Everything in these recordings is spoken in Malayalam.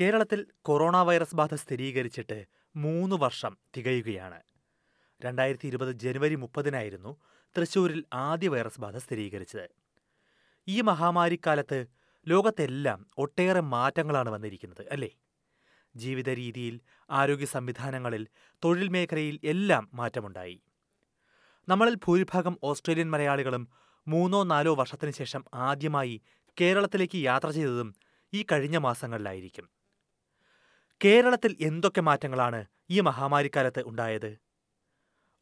കേരളത്തിൽ കൊറോണ വൈറസ് ബാധ സ്ഥിരീകരിച്ചിട്ട് മൂന്ന് വർഷം തികയുകയാണ്. രണ്ടായിരത്തി ഇരുപത് ജനുവരി മുപ്പതിനായിരുന്നു തൃശൂരിൽ ആദ്യ വൈറസ് ബാധ സ്ഥിരീകരിച്ചത്. ഈ മഹാമാരിക്കാലത്ത് ലോകത്തെല്ലാം ഒട്ടേറെ മാറ്റങ്ങളാണ് വന്നിരിക്കുന്നത് അല്ലേ? ജീവിത രീതിയിൽ ആരോഗ്യ സംവിധാനങ്ങളിൽ തൊഴിൽ മേഖലയിൽ എല്ലാം മാറ്റമുണ്ടായി. നമ്മളിൽ ഭൂരിഭാഗം ഓസ്ട്രേലിയൻ മലയാളികളും മൂന്നോ നാലോ വർഷത്തിന് ശേഷം ആദ്യമായി കേരളത്തിലേക്ക് യാത്ര ചെയ്തതും ഈ കഴിഞ്ഞ മാസങ്ങളിലായിരിക്കും. കേരളത്തിൽ എന്തൊക്കെ മാറ്റങ്ങളാണ് ഈ മഹാമാരിക്കാലത്ത് ഉണ്ടായത്?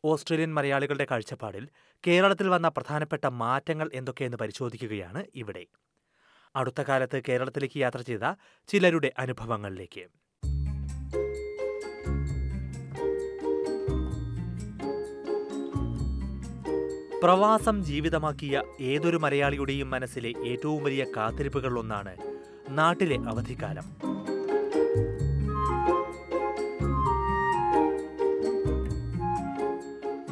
ഓസ്ട്രേലിയൻ മലയാളികളുടെ കാഴ്ചപ്പാടിൽ കേരളത്തിൽ വന്ന പ്രധാനപ്പെട്ട മാറ്റങ്ങൾ എന്തൊക്കെയെന്ന് പരിശോധിക്കുകയാണ് ഇവിടെ. അടുത്ത കാലത്ത് കേരളത്തിലേക്ക് യാത്ര ചെയ്ത ചിലരുടെ അനുഭവങ്ങളിലേക്ക്. പ്രവാസം ജീവിതമാക്കിയ ഏതൊരു മലയാളിയുടെയും മനസ്സിലെ ഏറ്റവും വലിയ കാത്തിരിപ്പുകളിലൊന്നാണ് നാട്ടിലെ അവധിക്കാലം.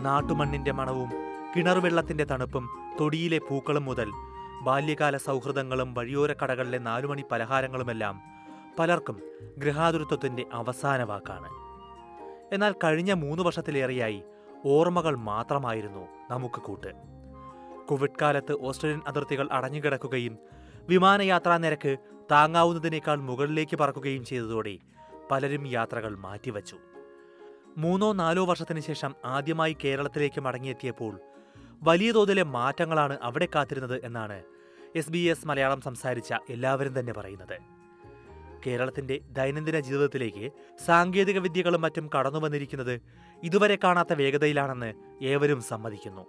നാട്ടുമണ്ണിന്റെ മണവും കിണറുവെള്ളത്തിന്റെ തണുപ്പും തൊടിയിലെ പൂക്കളും മുതൽ ബാല്യകാല സൗഹൃദങ്ങളും വഴിയോര കടകളിലെ നാലുമണി പലഹാരങ്ങളുമെല്ലാം പലർക്കും ഗൃഹാതുരത്വത്തിന്റെ അവസാന വാക്കാണ്. എന്നാൽ കഴിഞ്ഞ മൂന്ന് വർഷത്തിലേറെയായി ഓർമ്മകൾ മാത്രമായിരുന്നു നമുക്ക് കൂട്ട്. കോവിഡ് കാലത്ത് ഓസ്ട്രേലിയൻ അതിർത്തികൾ അടഞ്ഞുകിടക്കുകയും വിമാനയാത്രാ നിരക്ക് താങ്ങാവുന്നതിനേക്കാൾ മുകളിലേക്ക് പറക്കുകയും ചെയ്തതോടെ പലരും യാത്രകൾ മാറ്റിവച്ചു. മൂന്നോ നാലോ വർഷത്തിന് ശേഷം ആദ്യമായി കേരളത്തിലേക്ക് മടങ്ങിയെത്തിയപ്പോൾ വലിയ തോതിലെ മാറ്റങ്ങളാണ് അവിടെ കാത്തിരുന്നത് എന്നാണ് എസ് ബി എസ് മലയാളം സംസാരിച്ച എല്ലാവരും തന്നെ പറയുന്നത്. കേരളത്തിന്റെ ദൈനംദിന ജീവിതത്തിലേക്ക് സാങ്കേതിക വിദ്യകളും മറ്റും കടന്നു വന്നിരിക്കുന്നത് ഇതുവരെ കാണാത്ത വേഗതയിലാണെന്ന് ഏവരും സമ്മതിക്കുന്നു.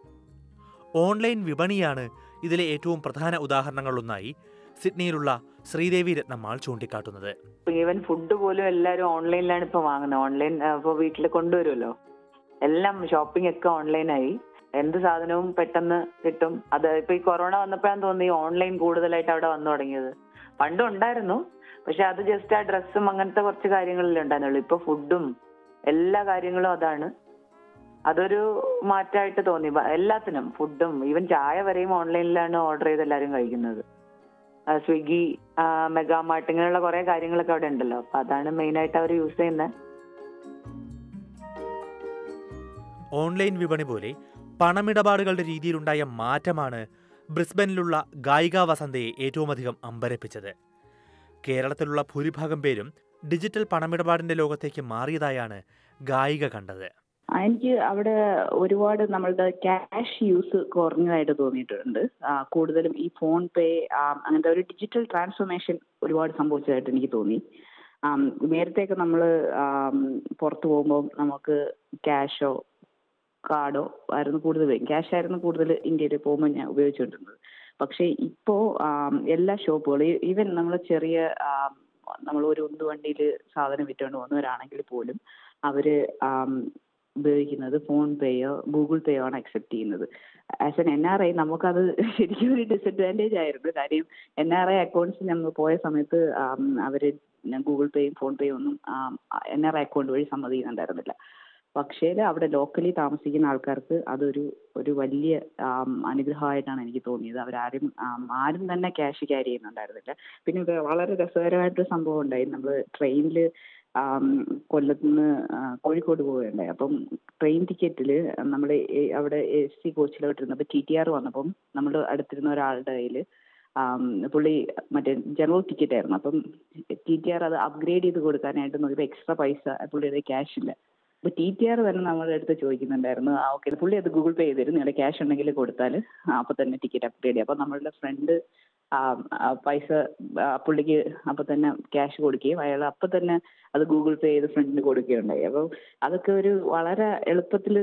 ഓൺലൈൻ വിപണിയാണ് ഇതിലെ ഏറ്റവും പ്രധാന ഉദാഹരണങ്ങളിലൊന്നായി സിഡ്നിയിലുള്ള ശ്രീദേവി രത്നമ്മാൾ ചൂണ്ടിക്കാട്ടുന്നത്. ഈവൻ ഫുഡ് പോലും എല്ലാവരും ഓൺലൈനിലാണ് ഇപ്പൊ വാങ്ങുന്നത്. ഓൺലൈൻ ഇപ്പൊ വീട്ടിൽ കൊണ്ടുവരുമല്ലോ. എല്ലാം ഷോപ്പിംഗ് ഒക്കെ ഓൺലൈനായി എന്ത് സാധനവും പെട്ടെന്ന് കിട്ടും. അത് ഇപ്പൊ ഈ കൊറോണ വന്നപ്പോഴാണ് തോന്നി ഓൺലൈൻ കൂടുതലായിട്ട് അവിടെ വന്നു തുടങ്ങിയത്. പണ്ടും ഉണ്ടായിരുന്നു. പക്ഷെ അത് ജസ്റ്റ് ആ ഡ്രസ്സും അങ്ങനത്തെ കുറച്ച് കാര്യങ്ങളിലേ ഉണ്ടായിരുന്നുള്ളൂ. ഇപ്പൊ ഫുഡും എല്ലാ കാര്യങ്ങളും അതാണ്. അതൊരു മാറ്റമായിട്ട് തോന്നി. എല്ലാത്തിനും ഫുഡും ഈവൻ ചായ വരെയും ഓൺലൈനിലാണ് ഓർഡർ ചെയ്ത് എല്ലാരും കഴിക്കുന്നത്. സ്വിഗ്ഗി മെഗാമാർട്ട് ഇങ്ങനെയുള്ള കുറെ കാര്യങ്ങളൊക്കെ അവിടെ ഉണ്ടല്ലോ. അപ്പൊ അതാണ് മെയിൻ ആയിട്ട് അവർ യൂസ് ചെയ്യുന്നത് ഓൺലൈൻ വിപണി പോലെ പണമിടപാടുകളുടെ രീതിയിലുണ്ടായ മാറ്റമാണ് ബ്രിസ്ബനിലുള്ള ഗായിക വസന്തയെ ഏറ്റവുമധികം അമ്പരപ്പിച്ചത്. കേരളത്തിലുള്ള ഭൂരിഭാഗം പേരും ഡിജിറ്റൽ പണമിടപാടിന്റെ ലോകത്തേക്ക് മാറിയതായാണ് ഗായിക കണ്ടത്. എനിക്ക് അവിടെ ഒരുപാട് നമ്മളുടെ ക്യാഷ് യൂസ് കുറഞ്ഞതായിട്ട് തോന്നിയിട്ടുണ്ട്. കൂടുതലും ഈ ഫോൺ പേ അങ്ങനത്തെ ഒരു ഡിജിറ്റൽ ട്രാൻസ്ഫോർമേഷൻ ഒരുപാട് സംഭവിച്ചതായിട്ട് എനിക്ക് തോന്നി. നേരത്തെയൊക്കെ നമ്മൾ പുറത്തു പോകുമ്പോൾ നമുക്ക് ക്യാഷോ കാർഡോ ആയിരുന്നു കൂടുതൽ ക്യാഷ് ആയിരുന്നു കൂടുതൽ ഇന്ത്യയിൽ പോകുമ്പോൾ ഞാൻ ഉപയോഗിച്ചുകൊണ്ടിരുന്നത്. പക്ഷേ ഇപ്പോ എല്ലാ ഷോപ്പുകളും ഈവൻ നമ്മൾ ചെറിയ നമ്മൾ ഒരു ഉന്തുവണ്ടിയിൽ സാധനം വിറ്റുകൊണ്ട് പോകുന്നവരാണെങ്കിൽ പോലും അവർ ഉപയോഗിക്കുന്നത് ഫോൺ പേയോ ഗൂഗിൾ പേയോ ആണ് അക്സെപ്റ്റ് ചെയ്യുന്നത്. As an N R I നമുക്കത് ശരിക്കും ഒരു ഡിസഡ്വാന്റേജ് ആയിരുന്നു. കാര്യം എൻ ആർ ഐ അക്കൗണ്ട്സ് നമ്മൾ പോയ സമയത്ത് അവർ ഗൂഗിൾ പേയും ഫോൺ പേയും ഒന്നും എൻ ആർ ഐ അക്കൗണ്ട് വഴി സമ്മതിക്കുന്നുണ്ടായിരുന്നില്ല. പക്ഷേ അവിടെ ലോക്കലി താമസിക്കുന്ന ആൾക്കാർക്ക് അതൊരു ഒരു വലിയ അനുഗ്രഹമായിട്ടാണ് എനിക്ക് തോന്നിയത്. അവരാരും ആരും തന്നെ ക്യാഷ് ക്യാരി ചെയ്യുന്നുണ്ടായിരുന്നില്ല. പിന്നെ വളരെ രസകരമായിട്ടൊരു സംഭവം ഉണ്ടായി. നമ്മൾ ട്രെയിനിൽ കൊല്ലത്ത് നിന്ന് കോഴിക്കോട് പോവുകയുണ്ടായി. അപ്പം ട്രെയിൻ ടിക്കറ്റിൽ നമ്മൾ അവിടെ എ സി കോച്ചിലോട്ടിരുന്നപ്പോൾ ടി ടി ആർ വന്നപ്പം നമ്മൾ അടുത്തിരുന്ന ഒരാളുടെ കയ്യിൽ പുള്ളി മറ്റേ ജനറൽ ടിക്കറ്റ് ആയിരുന്നു അപ്പം ടി ടി ആർ അത് അപ്ഗ്രേഡ് ചെയ്ത് കൊടുക്കാനായിട്ട് നോക്കിയപ്പോൾ എക്സ്ട്രാ പൈസ പുള്ളിയുടെ ക്യാഷ് ഇല്ല. അപ്പൊ ടി ടി ആർ തന്നെ നമ്മുടെ അടുത്ത് ചോദിക്കുന്നുണ്ടായിരുന്നു. ആ ഓക്കെ പുള്ളി അത് ഗൂഗിൾ പേ ചെയ്തിരുന്നു തരും. നിങ്ങളുടെ ക്യാഷ് ഉണ്ടെങ്കിൽ കൊടുത്താൽ അപ്പൊ തന്നെ ടിക്കറ്റ് അപ്ഗ്രേഡ് ചെയ്യാം അപ്പൊ നമ്മളുടെ ഫ്രണ്ട് പൈസ പുള്ളിക്ക് അപ്പൊ തന്നെ ക്യാഷ് കൊടുക്കുകയും അയാൾ അപ്പൊ തന്നെ അത് ഗൂഗിൾ പേ ചെയ്ത് ഫ്രണ്ടിന് കൊടുക്കുകയുണ്ടായി അപ്പോൾ അതൊക്കെ ഒരു വളരെ എളുപ്പത്തിൽ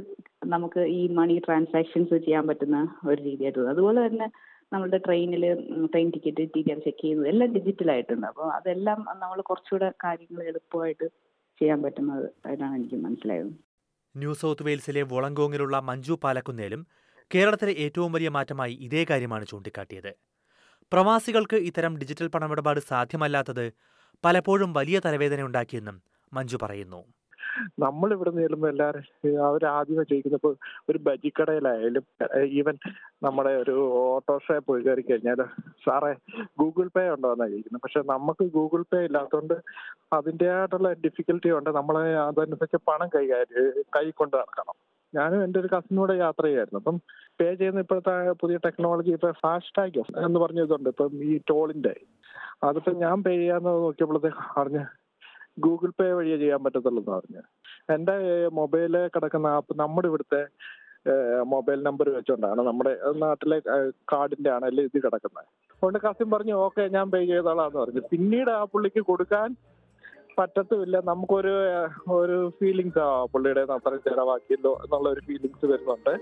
നമുക്ക് ഈ മണി ട്രാൻസാക്ഷൻസ് ചെയ്യാൻ പറ്റുന്ന ഒരു രീതിയായിട്ട് തോന്നുന്നു അതുപോലെ തന്നെ നമ്മളുടെ ട്രെയിനിൽ train ticket T T R check ചെയ്യുന്നത് എല്ലാം ഡിജിറ്റൽ ആയിട്ടുണ്ട്. അപ്പോൾ അതെല്ലാം നമ്മൾ കുറച്ചുകൂടെ കാര്യങ്ങൾ എളുപ്പമായിട്ട് ചെയ്യാൻ പറ്റുന്നത് ആയിട്ടാണ് എനിക്ക് മനസ്സിലായത്. ന്യൂ സൗത്ത് വെയിൽസിലെ വോളങ്കോങ്ങിലുള്ള മഞ്ജു പാലക്കുന്നേലും കേരളത്തിലെ ഏറ്റവും വലിയ മാറ്റമായി ഇതേ കാര്യമാണ് ചൂണ്ടിക്കാട്ടിയത്. പ്രവാസികൾക്ക് ഇത്തരം ഡിജിറ്റൽ പണമിടപാട് സാധ്യമല്ലാത്തത് പലപ്പോഴും വലിയ തലവേദന ഉണ്ടാക്കിയെന്നും മഞ്ജു പറയുന്നു. നമ്മൾ ഇവിടെ ചെല്ലുമ്പോൾ എല്ലാവരും അവർ ചോദിക്കുന്നത് ഇപ്പൊ ഒരു ബജിക്കടയിലായാലും ഈവൻ നമ്മുടെ ഒരു ഓട്ടോറിക്ഷയിൽ പോയി കയറി കഴിഞ്ഞാൽ സാറേ ഗൂഗിൾ പേ ഉണ്ടോ എന്നാണ് ചോദിക്കുന്നത്. പക്ഷെ നമുക്ക് ഗൂഗിൾ പേ ഇല്ലാത്തതുകൊണ്ട് അതിന്റെതായിട്ടുള്ള ഡിഫിക്കൽറ്റി ഉണ്ട്. നമ്മളെ അതനുസരിച്ച് പണം കൈകാര്യം കൈ കൊണ്ട് നടക്കണം. ഞാനും എന്റെ ഒരു കസിനൂടെ യാത്ര ചെയ്യായിരുന്നു. അപ്പം പേ ചെയ്യുന്ന ഇപ്പോഴത്തെ പുതിയ ടെക്നോളജി ഇപ്പൊ ഫാസ്ടാഗ് എന്ന് പറഞ്ഞ ഇതുണ്ട്. ഇപ്പം ഈ ടോളിന്റെ അതിപ്പോ ഞാൻ പേ ചെയ്യാന്ന് നോക്കിയപ്പോഴത്തേക്ക് അറിഞ്ഞ ഗൂഗിൾ പേ വഴിയേ ചെയ്യാൻ പറ്റത്തുള്ളൂ എന്ന് പറഞ്ഞു. എന്റെ മൊബൈൽ കിടക്കുന്ന ആപ്പ് നമ്മുടെ ഇവിടുത്തെ മൊബൈൽ നമ്പർ വെച്ചുകൊണ്ടാണ് നമ്മുടെ നാട്ടിലെ കാർഡിന്റെ ആണെങ്കിലും ഇത് കിടക്കുന്നത് അതുകൊണ്ട് കസിൻ പറഞ്ഞു ഓക്കെ ഞാൻ പേ ചെയ്തോളാന്ന് പറഞ്ഞു. പിന്നീട് ആ പുള്ളിക്ക് കൊടുക്കാൻ പറ്റത്തുമില്ല. നമുക്കൊരു ഒരു ഫീലിങ്സ് ആ പുള്ളിയുടെ അത്രയും ചെലവാക്കിയല്ലോ എന്നുള്ള ഒരു ഫീലിങ്സ് വരുന്നുണ്ട്.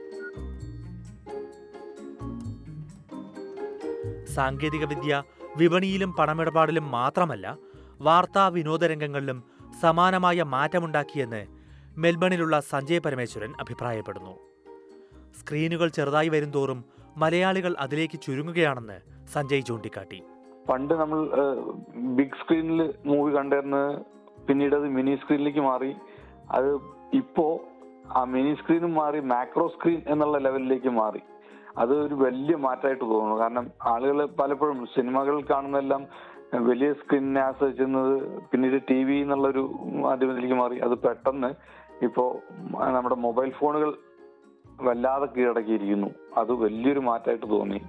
സാങ്കേതികവിദ്യ വിപണിയിലും പണമിടപാടിലും മാത്രമല്ല വാർത്താ വിനോദരംഗങ്ങളിലും സമാനമായ മാറ്റമുണ്ടാക്കിയെന്ന് മെൽബണിലുള്ള സഞ്ജയ് പരമേശ്വരൻ അഭിപ്രായപ്പെടുന്നു. സ്ക്രീനുകൾ ചെറുതായി വരുംതോറും മലയാളികൾ അതിലേക്ക് ചുരുങ്ങുകയാണെന്ന് സഞ്ജയ് ചൂണ്ടിക്കാട്ടി. പണ്ട് നമ്മൾ ബിഗ് സ്ക്രീനിൽ മൂവി കണ്ടിരുന്നത് പിന്നീട് അത് മിനി സ്ക്രീനിലേക്ക് മാറി. അത് ഇപ്പോ ആ മിനി സ്ക്രീനും മാറി മാക്രോ സ്ക്രീൻ എന്നുള്ള ലെവലിലേക്ക് മാറി. അത് ഒരു വലിയ മാറ്റമായിട്ട് തോന്നുന്നു. കാരണം ആളുകൾ പലപ്പോഴും സിനിമകൾ കാണുന്നതെല്ലാം വലിയ സ്ക്രീനിനെ ആശ്രയിച്ചിരുന്നത് പിന്നീട് ടി വി എന്നുള്ളൊരു മാധ്യമത്തിലേക്ക് മാറി. അത് പെട്ടെന്ന് ഇപ്പോ നമ്മുടെ മൊബൈൽ ഫോണുകൾ വല്ലാതെ കീഴടക്കിയിരിക്കുന്നു. അത് വലിയൊരു മാറ്റമായിട്ട് തോന്നി.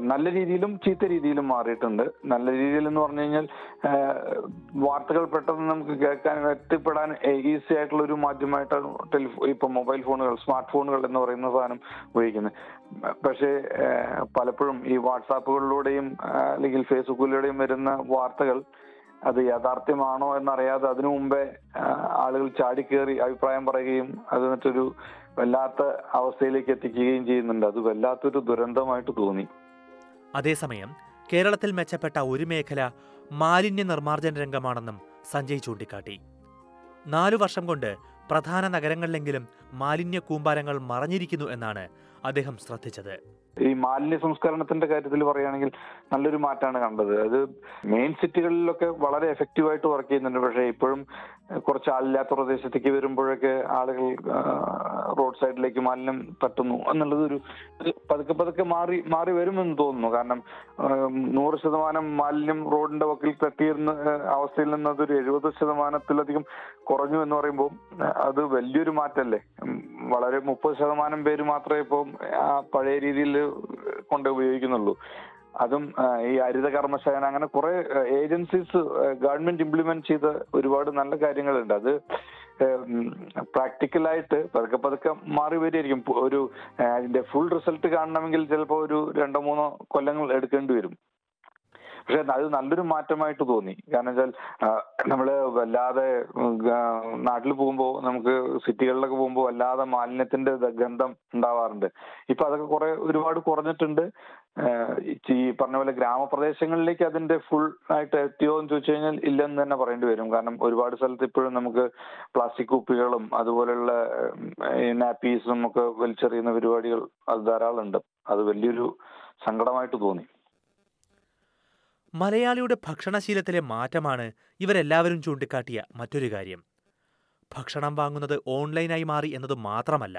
നല്ല രീതിയിലും ചീത്ത രീതിയിലും മാറിയിട്ടുണ്ട്. നല്ല രീതിയിൽ എന്ന് പറഞ്ഞു കഴിഞ്ഞാൽ വാർത്തകൾ പെട്ടെന്ന് നമുക്ക് കേൾക്കാൻ എത്തിപ്പെടാൻ ഈസി ആയിട്ടുള്ള ഒരു മാധ്യമമായിട്ടാണ് ടെലിഫോ ഇപ്പൊ മൊബൈൽ ഫോണുകൾ സ്മാർട്ട് ഫോണുകൾ എന്ന് പറയുന്ന സാധനം ഉപയോഗിക്കുന്നത്. പക്ഷേ പലപ്പോഴും ഈ വാട്സാപ്പുകളിലൂടെയും അല്ലെങ്കിൽ ഫേസ്ബുക്കിലൂടെയും വരുന്ന വാർത്തകൾ അത് യാഥാർത്ഥ്യമാണോ എന്നറിയാതെ അതിനു മുമ്പേ ആളുകൾ ചാടിക്കേറി അഭിപ്രായം പറയുകയും അത് എന്നിട്ടൊരു വല്ലാത്ത അവസ്ഥയിലേക്ക് എത്തിക്കുകയും ചെയ്യുന്നുണ്ട്. അത് വല്ലാത്തൊരു ദുരന്തമായിട്ട് തോന്നി. അതേസമയം കേരളത്തിൽ മെച്ചപ്പെട്ട ഒരു മേഖല മാലിന്യ നിർമ്മാർജന രംഗമാണെന്നും സഞ്ജയ് ചൂണ്ടിക്കാട്ടി. നാലു വർഷം കൊണ്ട് പ്രധാന നഗരങ്ങളിലെങ്കിലും മാലിന്യ കൂമ്പാരങ്ങൾ മറഞ്ഞിരിക്കുന്നു എന്നാണ് അദ്ദേഹം ശ്രദ്ധിച്ചത്. ഈ മാലിന്യ സംസ്കരണത്തിന്റെ കാര്യത്തിൽ പറയുകയാണെങ്കിൽ നല്ലൊരു മാറ്റമാണ് കണ്ടത്. അത് മെയിൻ സിറ്റികളിലൊക്കെ വളരെ എഫക്റ്റീവായിട്ട് വർക്ക് ചെയ്യുന്നുണ്ട്. പക്ഷേ ഇപ്പോഴും കുറച്ച് ആളില്ലാത്ത പ്രദേശത്തേക്ക് വരുമ്പോഴൊക്കെ ആളുകൾ റോഡ് സൈഡിലേക്ക് മാലിന്യം തട്ടുന്നു എന്നുള്ളത് ഒരു പതുക്കെ പതുക്കെ മാറി മാറി വരുമെന്ന് തോന്നുന്നു. കാരണം നൂറ് ശതമാനം മാലിന്യം റോഡിന്റെ വക്കിൽ തട്ടിയിരുന്ന അവസ്ഥയിൽ നിന്ന് അതൊരു എഴുപത് ശതമാനത്തിലധികം കുറഞ്ഞു എന്ന് പറയുമ്പോൾ അത് വലിയൊരു മാറ്റമല്ലേ വളരെ മുപ്പത് ശതമാനം പേര് മാത്രമേ ഇപ്പോൾ പഴയ രീതിയിൽ കൊണ്ട് ഉപയോഗിക്കുന്നുള്ളൂ. അതും ഈ ഹരിത കർമ്മസേന അങ്ങനെ കുറെ ഏജൻസീസ് ഗവൺമെന്റ് ഇംപ്ലിമെന്റ് ചെയ്ത ഒരുപാട് നല്ല കാര്യങ്ങളുണ്ട്. അത് പ്രാക്ടിക്കലായിട്ട് പതുക്കെ പതുക്കെ മാറി വരികയായിരിക്കും. ഒരു അതിന്റെ ഫുൾ റിസൾട്ട് കാണണമെങ്കിൽ ചിലപ്പോൾ ഒരു രണ്ടോ മൂന്നോ കൊല്ലങ്ങൾ എടുക്കേണ്ടി വരും. പക്ഷെ അത് നല്ലൊരു മാറ്റമായിട്ട് തോന്നി. കാരണം വെച്ചാൽ ആ, നമ്മൾ വല്ലാതെ നാട്ടിൽ പോകുമ്പോൾ നമുക്ക് സിറ്റികളിലൊക്കെ പോകുമ്പോൾ വല്ലാതെ മാലിന്യത്തിന്റെ ഗന്ധം ഉണ്ടാവാറുണ്ട്. ഇപ്പൊ അതൊക്കെ കുറെ ഒരുപാട് കുറഞ്ഞിട്ടുണ്ട്. ഈ പറഞ്ഞ പോലെ ഗ്രാമപ്രദേശങ്ങളിലേക്ക് അതിന്റെ ഫുൾ ആയിട്ട് എത്തിയോ എന്ന് ചോദിച്ചു കഴിഞ്ഞാൽ ഇല്ലെന്ന് തന്നെ പറയേണ്ടി വരും. കാരണം ഒരുപാട് സ്ഥലത്ത് ഇപ്പോഴും നമുക്ക് പ്ലാസ്റ്റിക് കുപ്പികളും അതുപോലെയുള്ള നാപ്പീസും ഒക്കെ വലിച്ചെറിയുന്ന പരിപാടികൾ അത് ധാരാളം ഉണ്ട് അത് വലിയൊരു സങ്കടമായിട്ട് തോന്നി. മലയാളിയുടെ ഭക്ഷണശീലത്തിലെ മാറ്റമാണ് ഇവരെല്ലാവരും ചൂണ്ടിക്കാട്ടിയ മറ്റൊരു കാര്യം. ഭക്ഷണം വാങ്ങുന്നത് ഓൺലൈനായി മാറി എന്നത് മാത്രമല്ല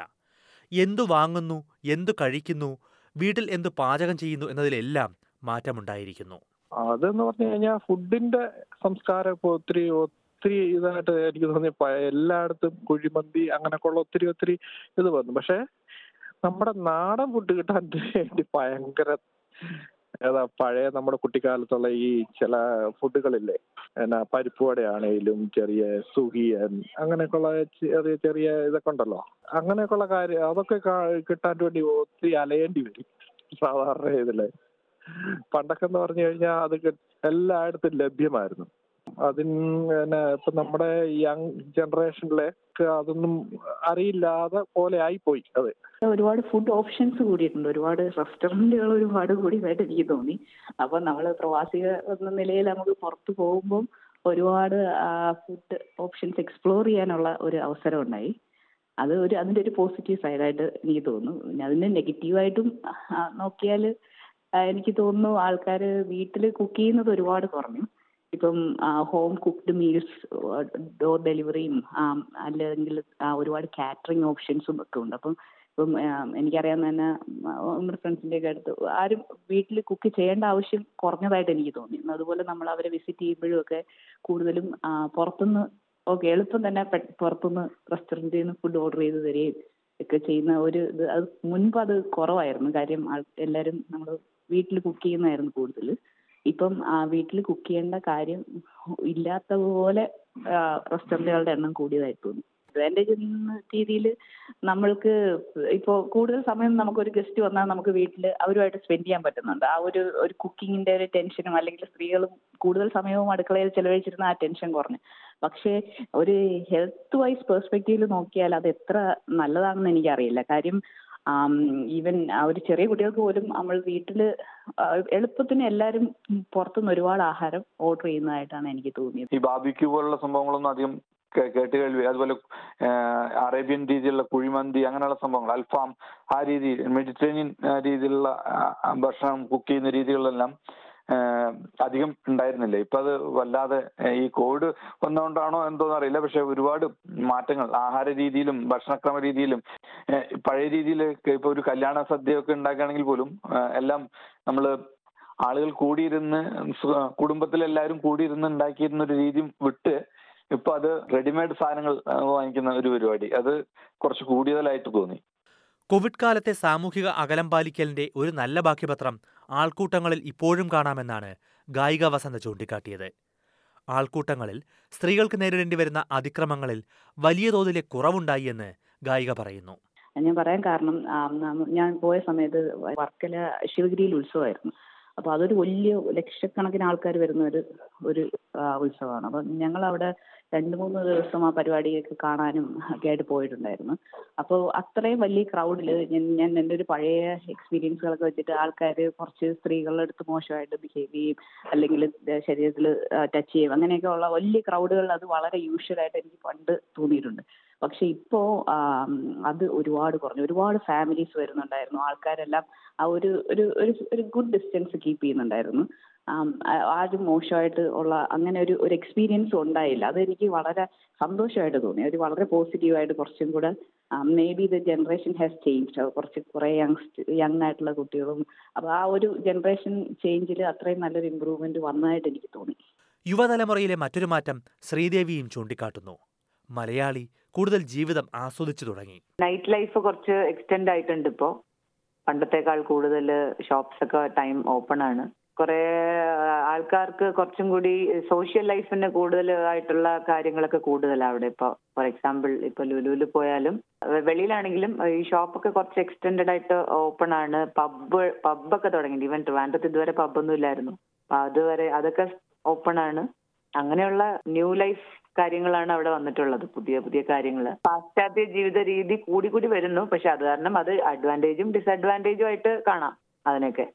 എന്തു വാങ്ങുന്നു എന്തു കഴിക്കുന്നു വീട്ടിൽ എന്തു പാചകം ചെയ്യുന്നു എന്നതിലെല്ലാം മാറ്റമുണ്ടായിരിക്കുന്നു. അതെന്ന് പറഞ്ഞു കഴിഞ്ഞാൽ ഫുഡിന്റെ സംസ്കാരം ഇപ്പൊ ഒത്തിരി ഒത്തിരി ഇതായിട്ട് എനിക്ക് തോന്നി എല്ലായിടത്തും കുഴിമന്തി അങ്ങനെയൊക്കെയുള്ള ഒത്തിരി ഒത്തിരി ഇത് വന്നു. പക്ഷെ നമ്മുടെ നാടൻ ഫുഡ് കിട്ടാൻ വേണ്ടി ഭയങ്കര ഏതാ പഴയ നമ്മുടെ കുട്ടിക്കാലത്തുള്ള ഈ ചില ഫുഡുകളില്ലേ? എന്നാ പരിപ്പ് വടയാണേലും ചെറിയ സുഹിയൻ അങ്ങനെയൊക്കെയുള്ള ചെറിയ ചെറിയ ഇതൊക്കെ ഉണ്ടല്ലോ. അങ്ങനെയൊക്കെയുള്ള കാര്യം അതൊക്കെ കിട്ടാൻ വേണ്ടി ഒത്തിരി അലയേണ്ടി വരും സാധാരണ ഇതിൽ. പണ്ടൊക്കെ എന്ന് പറഞ്ഞു കഴിഞ്ഞാൽ അത് എല്ലായിടത്തും ലഭ്യമായിരുന്നു. അതിന് ഇപ്പൊ നമ്മുടെ യങ് ജനറേഷനിലെ അതൊന്നും അറിയില്ലാതെ പോലെ ആയിപ്പോയി അത്. ഒരുപാട് ഫുഡ് ഓപ്ഷൻസ് കൂടിയിട്ടുണ്ട്. ഒരുപാട് റെസ്റ്റോറന്റുകൾ ഒരുപാട് കൂടിയതായിട്ട് എനിക്ക് തോന്നി. അപ്പോൾ നമ്മൾ പ്രവാസികൾ എന്ന നിലയിൽ നമുക്ക് പുറത്ത് പോകുമ്പം ഒരുപാട് ഫുഡ് ഓപ്ഷൻസ് എക്സ്പ്ലോർ ചെയ്യാനുള്ള ഒരു അവസരം ഉണ്ടായി. അത് ഒരു അതിന്റെ ഒരു പോസിറ്റീവ് സൈഡായിട്ട് എനിക്ക് തോന്നുന്നു. പിന്നെ അതിന് നെഗറ്റീവായിട്ടും നോക്കിയാൽ എനിക്ക് തോന്നുന്നു ആൾക്കാർ വീട്ടിൽ കുക്ക് ചെയ്യുന്നത് ഒരുപാട് കുറഞ്ഞു. ഇപ്പം ഹോം കുക്ക്ഡ് മീൽസ് ഡോർ ഡെലിവറിയും അല്ലെങ്കിൽ ഒരുപാട് കാറ്ററിംഗ് ഓപ്ഷൻസും ഒക്കെ ഉണ്ട്. അപ്പം ഇപ്പം എനിക്കറിയാവുന്ന തന്നെ നമ്മുടെ ഫ്രണ്ട്സിന്റെ ഒക്കെ അടുത്ത് ആരും വീട്ടിൽ കുക്ക് ചെയ്യേണ്ട ആവശ്യം കുറഞ്ഞതായിട്ട് എനിക്ക് തോന്നി. അതുപോലെ നമ്മൾ അവരെ വിസിറ്റ് ചെയ്യുമ്പോഴും ഒക്കെ കൂടുതലും പുറത്തുനിന്ന് ഓക്കെ എളുപ്പം തന്നെ പുറത്തുനിന്ന് റെസ്റ്റോറന്റിൽ നിന്ന് ഫുഡ് ഓർഡർ ചെയ്ത് തരികയും ഒക്കെ ചെയ്യുന്ന ഒരു ഇത്. അത് മുൻപ് അത് കുറവായിരുന്നു. കാര്യം എല്ലാവരും നമ്മൾ വീട്ടിൽ കുക്ക് ചെയ്യുന്നതായിരുന്നു കൂടുതൽ. ഇപ്പം വീട്ടിൽ കുക്ക് ചെയ്യേണ്ട കാര്യം ഇല്ലാത്ത പോലെ റെസ്റ്റോറന്റുകളുടെ എണ്ണം കൂടിയതായി തോന്നി. അഡ്വാന്റേജ് എന്ന രീതിയിൽ നമ്മൾക്ക് ഇപ്പോൾ കൂടുതൽ സമയം നമുക്കൊരു ഗസ്റ്റ് വന്നാൽ നമുക്ക് വീട്ടിൽ അവരുമായിട്ട് സ്പെൻഡ് ചെയ്യാൻ പറ്റുന്നുണ്ട്. ആ ഒരു ഒരു കുക്കിങ്ങിന്റെ ഒരു ടെൻഷനും അല്ലെങ്കിൽ സ്ത്രീകളും കൂടുതൽ സമയവും അടുക്കളയിൽ ചെലവഴിച്ചിരുന്ന ആ ടെൻഷൻ കുറഞ്ഞു. പക്ഷേ ഒരു ഹെൽത്ത് വൈസ് പെർസ്പെക്റ്റീവിൽ നോക്കിയാൽ അത് എത്ര നല്ലതാണെന്ന് എനിക്കറിയില്ല. കാര്യം ഈവൻ ഒരു ചെറിയ കുട്ടികൾക്ക് പോലും നമ്മൾ വീട്ടിൽ എളുപ്പത്തിന് എല്ലാവരും പുറത്തുനിന്ന് ഒരുപാട് ആഹാരം ഓർഡർ ചെയ്യുന്നതായിട്ടാണ് എനിക്ക് തോന്നിയത്. ഈ ബാബിക്യൂ പോലുള്ള സംഭവങ്ങളൊന്നും അധികം കേ- കേട്ട് കേൾവി. അതുപോലെ അറേബ്യൻ രീതിയിലുള്ള കുഴിമന്തി അങ്ങനെയുള്ള സംഭവങ്ങൾ അൽഫാം ആ രീതി മെഡിറ്ററേനിയൻ രീതിയിലുള്ള ഭക്ഷണം കുക്ക് ചെയ്യുന്ന രീതികളെല്ലാം അധികം ഉണ്ടായിരുന്നില്ല. ഇപ്പൊ അത് വല്ലാതെ ഈ കോവിഡ് വന്നുകൊണ്ടാണോ എന്തോന്ന് അറിയില്ല. പക്ഷെ ഒരുപാട് മാറ്റങ്ങൾ ആഹാര രീതിയിലും ഭക്ഷണക്രമ രീതിയിലും പഴയ രീതിയിൽ ഇപ്പൊ ഒരു കല്യാണ സദ്യയൊക്കെ ഉണ്ടാക്കുകയാണെങ്കിൽ പോലും എല്ലാം നമ്മൾ ആളുകൾ കൂടിയിരുന്ന് കുടുംബത്തിലെല്ലാവരും കൂടിയിരുന്ന് ഉണ്ടാക്കിയിരുന്ന ഒരു രീതി വിട്ട് ഇപ്പൊ അത് റെഡിമെയ്ഡ് സാധനങ്ങൾ വാങ്ങിക്കുന്ന ഒരു പരിപാടി. അത് കുറച്ച് കൂടുതലായിട്ട് തോന്നി. കോവിഡ് കാലത്തെ സാമൂഹിക അകലം പാലിക്കലിന്റെ ഒരു നല്ല ബാക്കിപത്രം ആൾക്കൂട്ടങ്ങളിൽ ഇപ്പോഴും കാണാമെന്നാണ് ഗായിക വസന്ത ചൂണ്ടിക്കാട്ടിയത്. ആൾക്കൂട്ടങ്ങളിൽ സ്ത്രീകൾക്ക് നേരിടേണ്ടി വരുന്ന അതിക്രമങ്ങളിൽ വലിയ തോതിലെ കുറവുണ്ടായി എന്ന് ഗായിക പറയുന്നു. ഞാൻ പറയാൻ കാരണം ഞാൻ പോയ സമയത്ത് വർക്കല ശിവഗിരിയിൽ ഉത്സവമായിരുന്നു. അപ്പൊ അതൊരു വലിയ ലക്ഷക്കണക്കിന് ആൾക്കാർ വരുന്ന ഒരു ഒരു ഉത്സവമാണ്. അപ്പൊ ഞങ്ങൾ അവിടെ രണ്ട് മൂന്ന് ദിവസം ആ പരിപാടിയൊക്കെ കാണാനും ഒക്കെ ആയിട്ട് പോയിട്ടുണ്ടായിരുന്നു. അപ്പോൾ അത്രയും വലിയ ക്രൗഡിൽ ഞാൻ എന്റെ ഒരു പഴയ എക്സ്പീരിയൻസുകളൊക്കെ വെച്ചിട്ട് ആൾക്കാർ കുറച്ച് സ്ത്രീകളുടെ അടുത്ത് മോശമായിട്ട് ബിഹേവ് ചെയ്യും അല്ലെങ്കിൽ ശരീരത്തിൽ ടച്ച് ചെയ്യും. അങ്ങനെയൊക്കെ ഉള്ള വലിയ ക്രൗഡുകളിൽ അത് വളരെ യൂഷ്വലായിട്ട് എനിക്ക് പണ്ട് തോന്നിയിട്ടുണ്ട്. പക്ഷെ ഇപ്പോ അത് ഒരുപാട് കുറഞ്ഞു. ഒരുപാട് ഫാമിലീസ് വരുന്നുണ്ടായിരുന്നു. ആൾക്കാരെല്ലാം ആ ഒരു ഒരു ഒരു ഗുഡ് ഡിസ്റ്റൻസ് കീപ്പ് ചെയ്യുന്നുണ്ടായിരുന്നു. ആരും മോശമായിട്ട് ഉള്ള അങ്ങനെ ഒരു ഒരു എക്സ്പീരിയൻസ് ഉണ്ടായില്ല. അത് എനിക്ക് വളരെ സന്തോഷമായിട്ട് തോന്നി. ഒരു വളരെ പോസിറ്റീവായിട്ട് കുറച്ചും കൂടെ may be the generation has change കുറച്ച് കുറെ യങ്സ്റ്റ് യങ് ആയിട്ടുള്ള കുട്ടികളും. അപ്പൊ ആ ഒരു ജനറേഷൻ ചേഞ്ചിൽ അത്രയും നല്ലൊരു ഇമ്പ്രൂവ്മെന്റ് വന്നതായിട്ട് എനിക്ക് തോന്നി. യുവതലമുറയിലെ മറ്റൊരു മാറ്റം ശ്രീദേവിയും ചൂണ്ടിക്കാട്ടുന്നു. മലയാളി കൂടുതൽ ജീവിതം ആസ്വദിച്ചു തുടങ്ങി. നൈറ്റ് ലൈഫ് കുറച്ച് എക്സ്റ്റെൻഡ് ആയിട്ടുണ്ട് ഇപ്പോ. പണ്ടത്തേക്കാൾ കൂടുതൽ ഷോപ്സ് ഒക്കെ ടൈം ഓപ്പൺ ആണ്. കുറെ ആൾക്കാർക്ക് കുറച്ചും കൂടി സോഷ്യൽ ലൈഫിന് കൂടുതൽ ആയിട്ടുള്ള കാര്യങ്ങളൊക്കെ കൂടുതലാണ് അവിടെ ഇപ്പൊ ഫോർ എക്സാമ്പിൾ ഇപ്പൊ ലുലുവിൽ പോയാലും വെളിയിലാണെങ്കിലും ഈ ഷോപ്പൊക്കെ കുറച്ച് എക്സ്റ്റെൻഡഡ് ആയിട്ട് ഓപ്പൺ ആണ് പബ്ബ് പബ്ബൊക്കെ തുടങ്ങി ഈവൻ ട്രിവാൻഡ്രത്ത് ഇതുവരെ പബ്ബൊന്നും ഇല്ലായിരുന്നു അപ്പൊ അതുവരെ അതൊക്കെ ഓപ്പൺ ആണ് അങ്ങനെയുള്ള ന്യൂ ലൈഫ് കാര്യങ്ങളാണ് അവിടെ വന്നിട്ടുള്ളത് പുതിയ പുതിയ കാര്യങ്ങൾ പാശ്ചാത്യ ജീവിത രീതി കൂടി കൂടി വരുന്നു പക്ഷെ അത് കാരണം അത് അഡ്വാന്റേജും ഡിസഡ്വാന്റേജും ആയിട്ട് കാണാം അതിനൊക്കെ.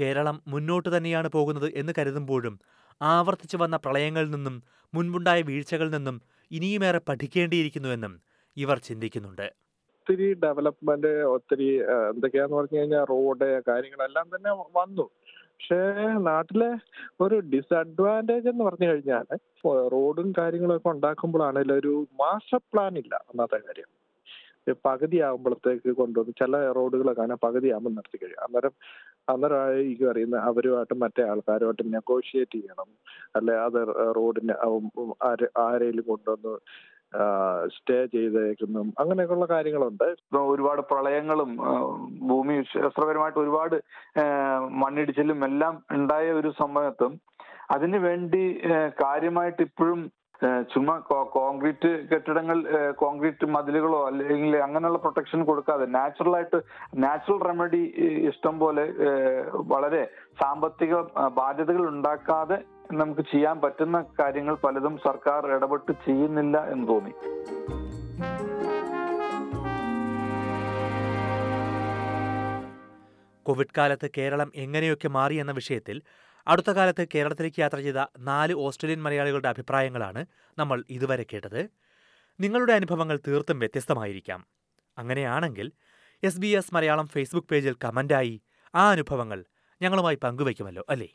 കേരളം മുന്നോട്ട് തന്നെയാണ് പോകുന്നത് എന്ന് കരുതുമ്പോഴും ആവർത്തിച്ചു വന്ന പ്രളയങ്ങളിൽ നിന്നും മുൻപുണ്ടായ വീഴ്ചകളിൽ നിന്നും ഇനിയുമേറെ പഠിക്കേണ്ടിയിരിക്കുന്നുവെന്നും ഇവർ ചിന്തിക്കുന്നുണ്ട്. ഒത്തിരി ഡെവലപ്മെന്റ് ഒത്തിരി എന്തൊക്കെയാന്ന് പറഞ്ഞു കഴിഞ്ഞാൽ റോഡ് കാര്യങ്ങളെല്ലാം തന്നെ വന്നു. പക്ഷേ നാട്ടിലെ ഒരു ഡിസഡ്വാന്റേജ് എന്ന് പറഞ്ഞു കഴിഞ്ഞാൽ റോഡും കാര്യങ്ങളൊക്കെ ഉണ്ടാക്കുമ്പോഴാണെങ്കിലും ഒരു മാസ്റ്റർ പ്ലാൻ ഇല്ല അന്നത്തെ കാര്യം. പകുതി ആകുമ്പോഴത്തേക്ക് കൊണ്ടുവന്ന് ചില റോഡുകളൊക്കെ ആണ് പകുതി ആകുമ്പോൾ നിർത്തി കഴിയും. അന്നേരം അന്നേരമായിരിക്കും അറിയുന്ന അവരുമായിട്ട് മറ്റേ ആൾക്കാരുമായിട്ട് നെഗോഷിയേറ്റ് ചെയ്യണം. അല്ലെ അത് റോഡിന് ആരെ ആരെങ്കിലും കൊണ്ടുവന്ന് സ്റ്റേ ചെയ്തേക്കുന്നു അങ്ങനെയൊക്കെയുള്ള കാര്യങ്ങളുണ്ട്. ഒരുപാട് പ്രളയങ്ങളും ഭൂമി ശാസ്ത്രപരമായിട്ട് ഒരുപാട് മണ്ണിടിച്ചിലും എല്ലാം ഉണ്ടായ ഒരു സമയത്തും അതിനു വേണ്ടി കാര്യമായിട്ട് ഇപ്പോഴും ചുമ്മാ കോൺക്രീറ്റ് കെട്ടിടങ്ങൾ കോൺക്രീറ്റ് മതിലുകളോ അല്ലെങ്കിൽ അങ്ങനെയുള്ള പ്രൊട്ടക്ഷൻ കൊടുക്കാതെ നാച്ചുറൽ ആയിട്ട് നാച്ചുറൽ റെമഡി ഇഷ്ടം പോലെ വളരെ സാമ്പത്തിക ബാധ്യതകൾ ഉണ്ടാക്കാതെ നമുക്ക് ചെയ്യാൻ പറ്റുന്ന കാര്യങ്ങൾ പലതും സർക്കാർ ഇടപെട്ട് ചെയ്യുന്നില്ല എന്ന് തോന്നി. കോവിഡ് കാലത്ത് കേരളം എങ്ങനെയൊക്കെ മാറി എന്ന വിഷയത്തിൽ അടുത്ത കാലത്ത് കേരളത്തിലേക്ക് യാത്ര ചെയ്ത നാല് ഓസ്ട്രേലിയൻ മലയാളികളുടെ അഭിപ്രായങ്ങളാണ് നമ്മൾ ഇതുവരെ കേട്ടത്. നിങ്ങളുടെ അനുഭവങ്ങൾ തീർത്തും വ്യത്യസ്തമായിരിക്കാം. അങ്ങനെയാണെങ്കിൽ S B S Malayalam Facebook പേജിൽ കമന്റായി ആ അനുഭവങ്ങൾ ഞങ്ങളുമായി പങ്കുവയ്ക്കുമല്ലോ അല്ലേ?